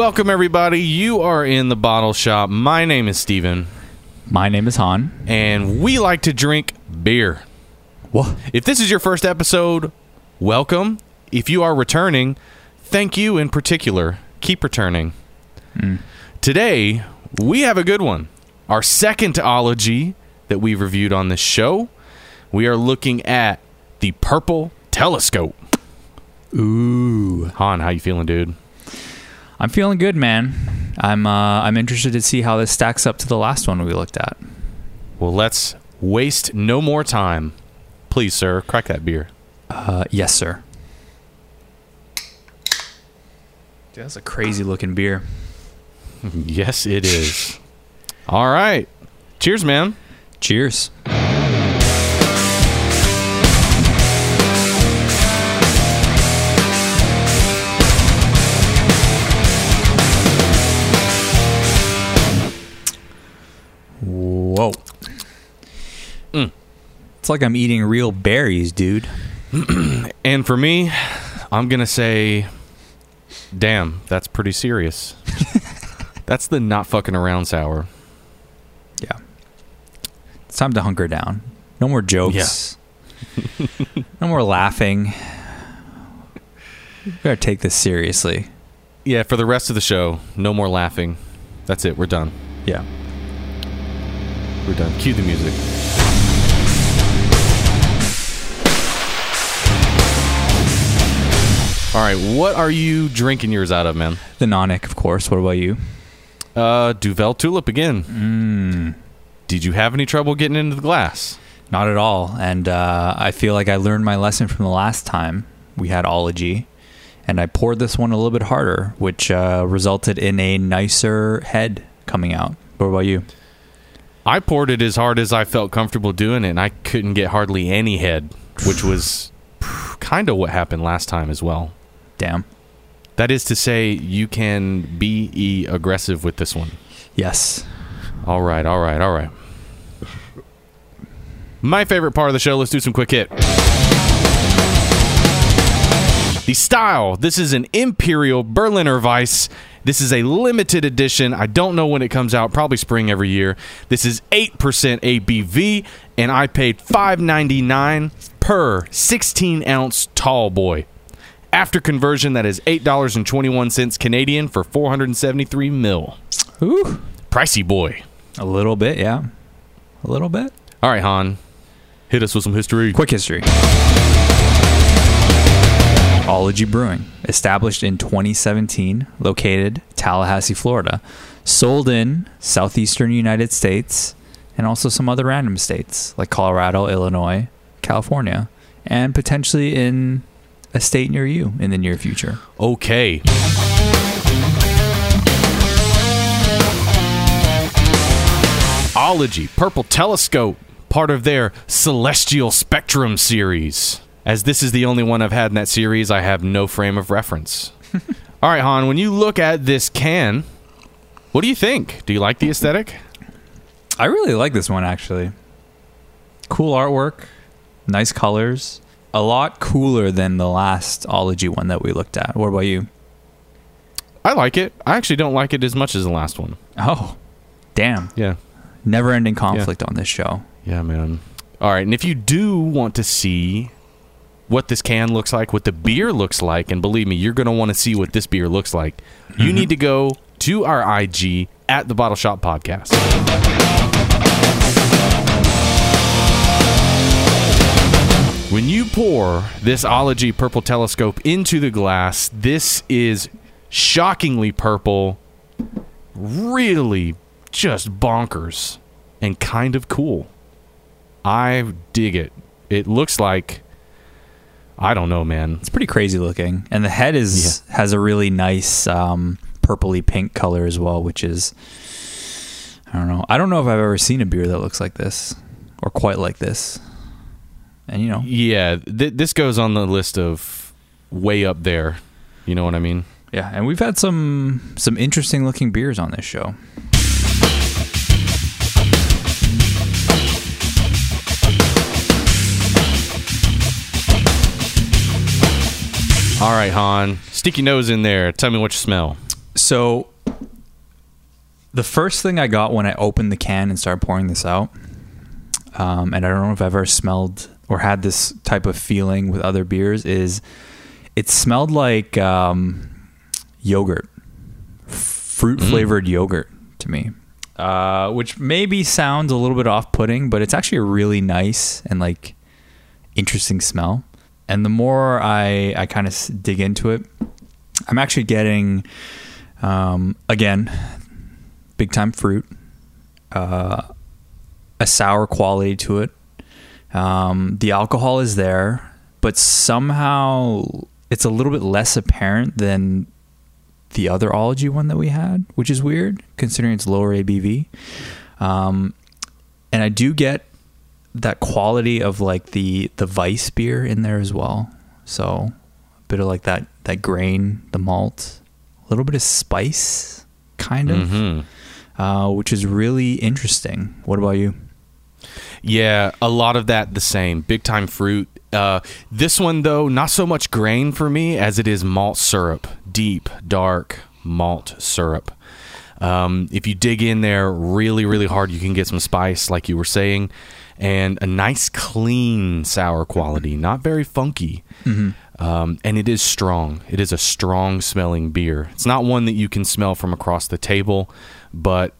Welcome, everybody. You are in the bottle shop. My name is Steven, My name is Han. and we like to drink beer. What? If this is your first episode, welcome. If you are returning, thank you in particular. Keep returning. Hmm. Today, we have a good one. Our second ology that we reviewed on this show. We are looking at the Purple Telescope. Ooh. Han, how you feeling, dude? I'm feeling good, man. I'm uh, I'm interested to see how this stacks up to the last one we looked at. Well, let's waste no more time. Please, sir, crack that beer. Uh, yes, sir. Dude, that's a crazy looking beer. Yes, it is. All right. Cheers, man. Cheers. Like I'm eating real berries, dude. And for me, I'm going to say, damn, that's pretty serious. that's the not fucking around sour. Yeah. It's time to hunker down. No more jokes. no more laughing. We gotta take this seriously. Yeah, for the rest of the show, no more laughing. That's it. We're done. Yeah. We're done. Cue the music. All right, what are you drinking yours out of, man? The Nonic, of course. What about you? Uh, Duvel Tulip again. Mm, Did you have any trouble getting into the glass? not at all. And uh, I feel like I learned my lesson from the last time we had Ology. And I poured this one a little bit harder, which uh, resulted in a nicer head coming out. What about you? I poured it as hard as I felt comfortable doing it, and I couldn't get hardly any head, which was kind of what happened last time as well. Damn. That is to say, you can be aggressive with this one. Yes. All right, all right, all right. My favorite part of the show, let's do some quick hit. The style. This is an Imperial Berliner Weiss. This is a limited edition. I don't know when it comes out, probably spring every year. This is 8% ABV, and I paid $5.99 per 16 ounce tall boy. After conversion, that is $8.21 Canadian for 473 mil. Ooh. Pricey boy. A little bit, yeah. A little bit. All right, Han. Hit us with some history. Quick history. Ology Brewing, established in 2017, located Tallahassee, Florida, sold in southeastern United States and also some other random states like Colorado, Illinois, California, and potentially in a state near you in the near future. Okay. Ology, Purple Telescope, part of their Celestial Spectrum series. As this is the only one I've had in that series, I have no frame of reference. All right, Han, when you look at this can, what do you think? Do you like the aesthetic? I really like this one actually. Cool artwork, nice colors, a lot cooler than the last Ology one that we looked at. What about you? I like it. I actually don't like it as much as the last one. Oh, damn. Yeah. Never ending conflict on this show. Yeah, man. All right, and if you do want to see what this can looks like, what the beer looks like, and believe me, you're going to want to see what this beer looks like, you mm-hmm. need to go to our IG at the Bottle Shop Podcast. When you pour this Ology Purple Telescope into the glass, this is shockingly purple, really just bonkers, and kind of cool. I dig it. It looks like I don't know, man. It's pretty crazy looking, and the head is has a really nice um, purpley pink color as well, which is I don't know. I don't know if I've ever seen a beer that looks like this or quite like this. And you know, Yeah, th- this goes on the list of way up there. You know what I mean? yeah, and we've had some some interesting looking beers on this show. All right, Han. Sticky nose in there. Tell me what you smell. So the first thing I got when I opened the can and started pouring this out, um, and I don't know if I've ever smelled or had this type of feeling with other beers, is it smelled like um, yogurt, fruit flavored yogurt to me. Uh, which maybe sounds a little bit off putting, but it's actually a really nice and like interesting smell. And the more I, I kind of dig into it, I'm actually getting, um, again, big time fruit, uh, a sour quality to it. Um, the alcohol is there, but somehow it's a little bit less apparent than the other ology one that we had, which is weird considering it's lower ABV. Um, and I do get that quality of like the the Weiss beer in there as well. So a bit of like that that grain, the malt, a little bit of spice, kind of, Mm-hmm. uh, which is really interesting. What about you? Yeah, a lot of that the same. Big time fruit. Uh, this one though, not so much grain for me as it is malt syrup, deep, dark malt syrup. Um, if you dig in there really, really hard, you can get some spice, like you were saying, and a nice, clean sour quality. Not very funky, um, and it is strong. It is a strong smelling beer. It's not one that you can smell from across the table, but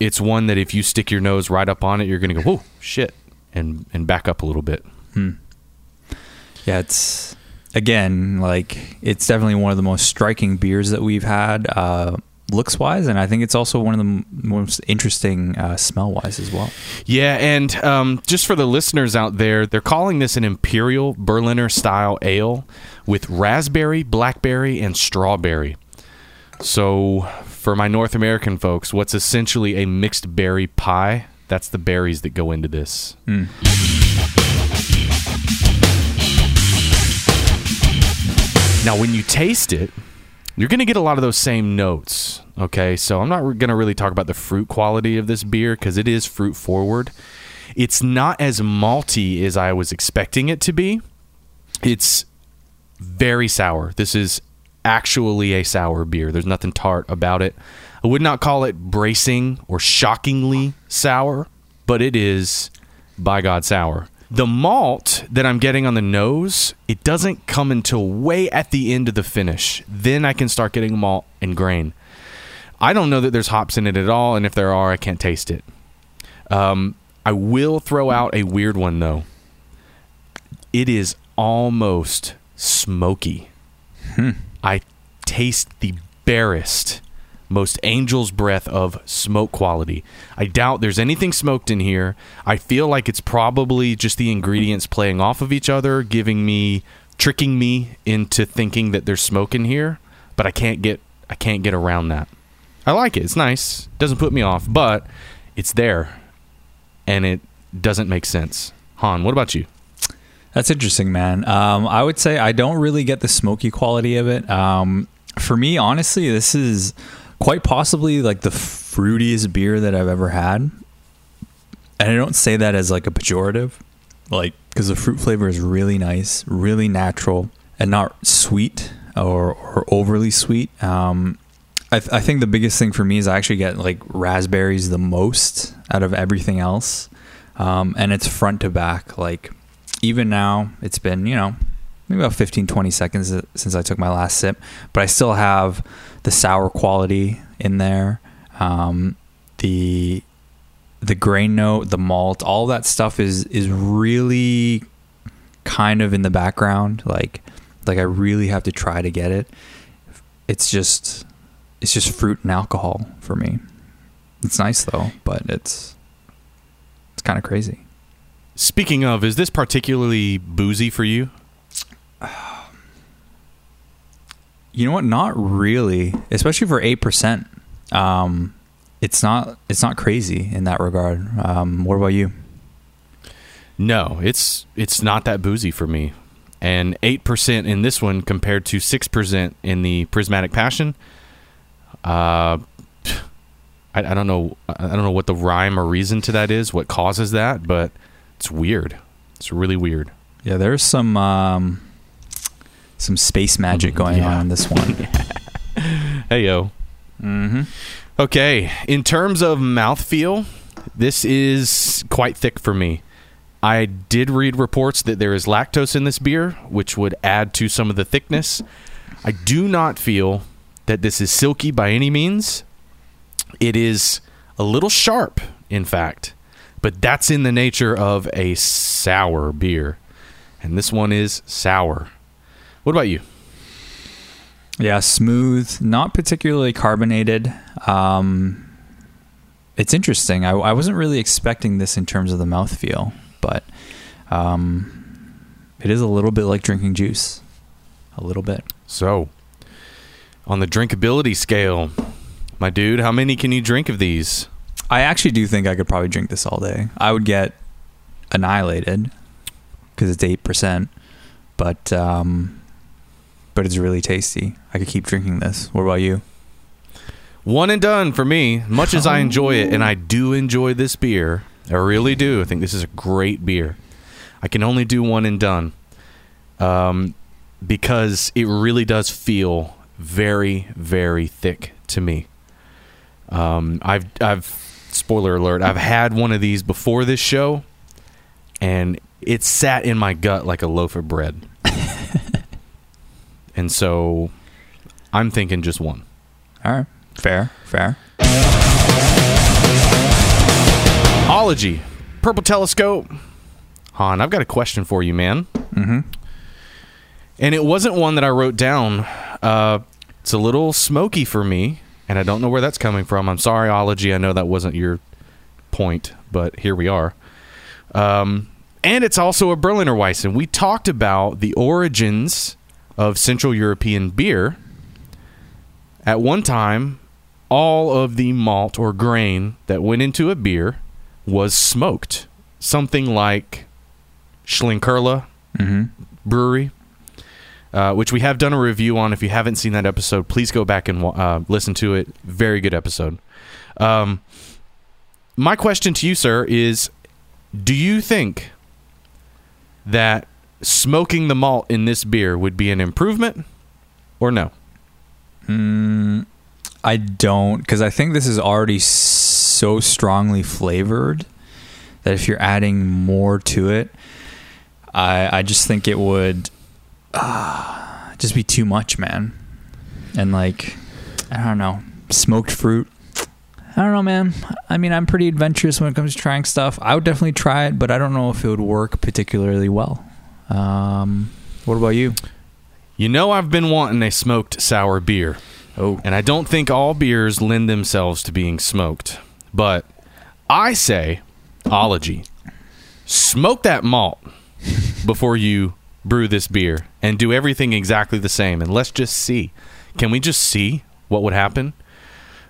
it's one that if you stick your nose right up on it, you're going to go, whoa, shit, and and back up a little bit. Yeah, it's again like it's definitely one of the most striking beers that we've had, uh, looks wise, and I think it's also one of the m- most interesting uh, smell wise as well. Yeah, and um, just for the listeners out there, they're calling this an Imperial Berliner style ale with raspberry, blackberry, and strawberry. So, for my North American folks, what's essentially a mixed berry pie, that's the berries that go into this. Hmm. Now, when you taste it, you're going to get a lot of those same notes. Okay, so I'm not going to really talk about the fruit quality of this beer because it is fruit forward. It's not as malty as I was expecting it to be. It's very sour. This is actually a sour beer. There's nothing tart about it. I would not call it bracing or shockingly sour, but it is by God sour. The malt that I'm getting on the nose, it doesn't come until way at the end of the finish. Then I can start getting malt and grain. I don't know that there's hops in it at all, and if there are, I can't taste it. Um, I will throw out a weird one though. It is almost smoky. I taste the barest, most angel's breath of smoke quality. I doubt there's anything smoked in here. I feel like it's probably just the ingredients playing off of each other, giving me, tricking me into thinking that there's smoke in here. But I can't get, I can't get around that. I like it. It's nice. Doesn't put me off, but it's there, and it doesn't make sense. Han, what about you? That's interesting, man. Um, I would say I don't really get the smoky quality of it. Um, for me, honestly, this is quite possibly like the fruitiest beer that I've ever had. And I don't say that as like a pejorative, like because the fruit flavor is really nice, really natural, and not sweet or, or overly sweet. Um, I, th- I think the biggest thing for me is I actually get like raspberries the most out of everything else, um, and it's front to back. Like even now, it's been you know maybe about 15, 20 seconds since I took my last sip, but I still have the sour quality in there. Um, the the grain note, the malt, all that stuff is is really kind of in the background. Like like I really have to try to get it. It's just it's just fruit and alcohol for me. It's nice though, but it's it's kind of crazy. Speaking of, is this particularly boozy for you? You know what? Not really, especially for eight percent. Um, it's not it's not crazy in that regard. Um, what about you? No, it's it's not that boozy for me. And eight percent in this one compared to six percent in the Prismatic Passion. Uh, I, I don't know. I don't know what the rhyme or reason to that is. What causes that? But it's weird. It's really weird. Yeah, there's some um, some space magic going Yeah. on in this one. Hey yo, Mm-hmm. Okay, in terms of mouthfeel, this is quite thick for me. I did read reports that there is lactose in this beer, which would add to some of the thickness. I do not feel that this is silky by any means. It is a little sharp, in fact, but that's in the nature of a sour beer. And this one is sour. What about you? Yeah, smooth, not particularly carbonated. Um, it's interesting. I, I wasn't really expecting this in terms of the mouthfeel, but um, it is a little bit like drinking juice. A little bit. So, on the drinkability scale, my dude, how many can you drink of these? I actually do think I could probably drink this all day. I would get annihilated because it's eight percent, but um, but it's really tasty. I could keep drinking this. What about you? One and done for me. Much as I enjoy it, and I do enjoy this beer, I really do. I think this is a great beer. I can only do one and done, um, because it really does feel very, very thick to me. Um, I've, I've, spoiler alert, I've had one of these before this show, and it sat in my gut like a loaf of bread. and so, I'm thinking just one. All right, fair, fair. Ology, Purple Telescope. Han, I've got a question for you, man. Mm-hmm. And it wasn't one that I wrote down. Uh, it's a little smoky for me, and I don't know where that's coming from. I'm sorry, Ology. I know that wasn't your point, but here we are. Um, and it's also a Berliner Weissen. We talked about the origins of Central European beer. At one time, all of the malt or grain that went into a beer was smoked. Something like Schlenkerla Mm-hmm. Brewery, uh, which we have done a review on. If you haven't seen that episode, please go back and uh, listen to it. Very good episode. Um, my question to you, sir, is do you think that smoking the malt in this beer would be an improvement or no? Mm, I don't, because I think this is already so strongly flavored that if you're adding more to it, I I just think it would uh, just be too much, man. And like, I don't know, smoked fruit. I don't know, man. I mean, I'm pretty adventurous when it comes to trying stuff. I would definitely try it, but I don't know if it would work particularly well. Um, what about you? You know, I've been wanting a smoked sour beer. Oh, And I don't think all beers lend themselves to being smoked. But I say, ology, smoke that malt before you brew this beer and do everything exactly the same. And let's just see. Can we just see what would happen?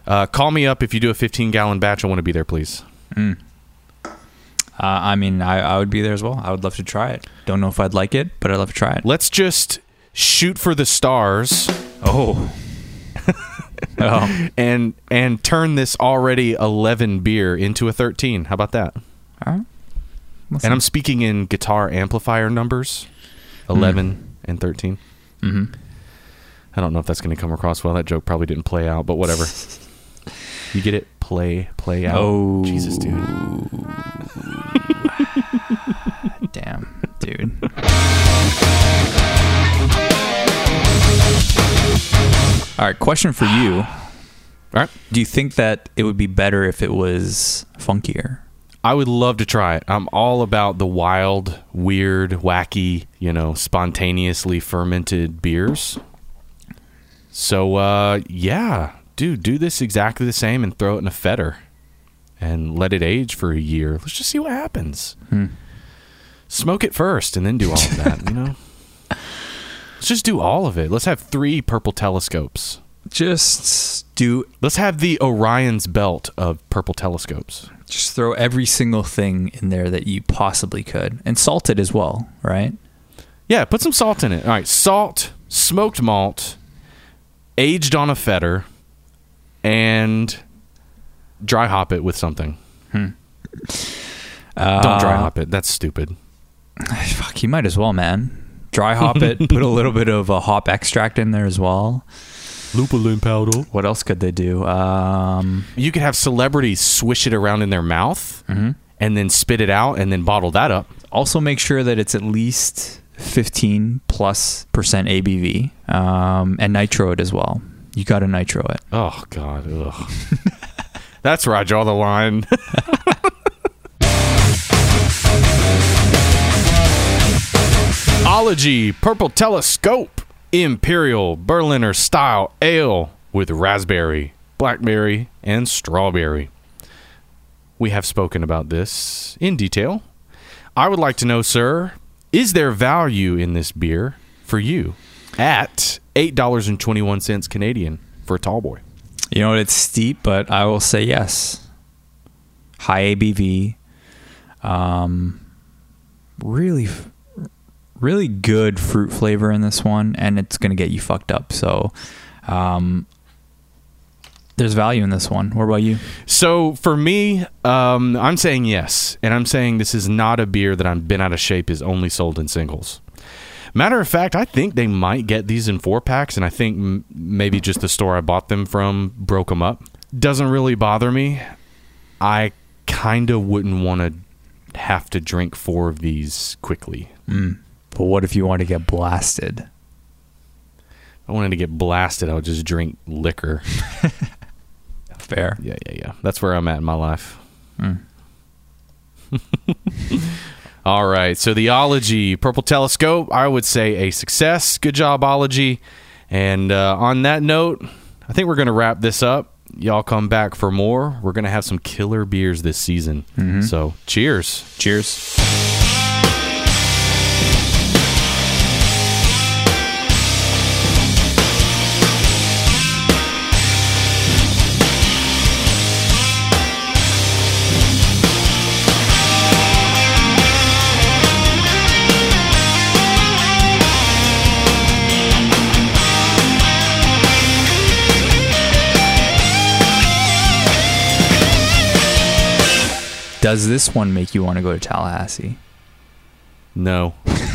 Uh, call me up if you do a 15 gallon batch. I want to be there, please. Uh, I mean, I, I would be there as well. I would love to try it. Don't know if I'd like it, but I'd love to try it. Let's just shoot for the stars Oh. oh. and and turn this already 11 beer into a 13. How about that? All right. And I'm speaking in guitar amplifier numbers 11 and 13. hmm I don't know if that's going to come across well. That joke probably didn't play out, but whatever. you get it? Play, play out. Oh. Jesus, dude. Damn, dude. All right, question for you. All right. Do you think that it would be better if it was funkier? I would love to try it. I'm all about the wild, weird, wacky, you know, spontaneously fermented beers. So, uh, yeah, dude, do this exactly the same and throw it in a foeder and let it age for a year. Let's just see what happens. Hmm. Smoke it first and then do all of that, you know? Let's just do all of it. Let's have three purple telescopes. Just do Let's have the Orion's belt of purple telescopes. just throw every single thing in there that you possibly could and salt it as well, right? Yeah, put some salt in it. All right, salt, smoked malt, aged on a foeder, and dry hop it with something. Uh, Don't dry hop it. That's stupid. Fuck, you might as well, man. Dry hop it. put a little bit of a hop extract in there as well. Lupulin powder. What else could they do? Um, You could have celebrities swish it around in their mouth mhm. and then spit it out and then bottle that up. Also, make sure that it's at least 15 plus percent ABV um, and nitro it as well. You got to nitro it. Oh God, ugh. That's where I draw the line. Ology Purple Telescope Imperial Berliner Style Ale with raspberry, blackberry, and strawberry. We have spoken about this in detail. I would like to know, sir, is there value in this beer for you at $8.21 Canadian for a tall boy? You know, it's steep, but I will say yes. High ABV. Um, really, f- really good fruit flavor in this one, and it's going to get you fucked up. So, um, there's value in this one. What about you? So for me, um, I'm saying yes, and I'm saying this is not a beer that I'm been out of shape is only sold in singles. Matter of fact, I think they might get these in four packs, and I think m- maybe just the store I bought them from broke them up. Doesn't really bother me. I kind of wouldn't want to have to drink four of these quickly. Mm. But what if you want to get blasted? If I wanted to get blasted, I would just drink liquor. Fair. Yeah, yeah, yeah. That's where I'm at in my life. Mm. All right. So the Ology Purple Telescope, I would say a success. Good job, Ology. And uh, on that note, I think we're going to wrap this up. Y'all come back for more. We're going to have some killer beers this season. Mhm. So cheers. Cheers. Does this one make you want to go to Tallahassee? No.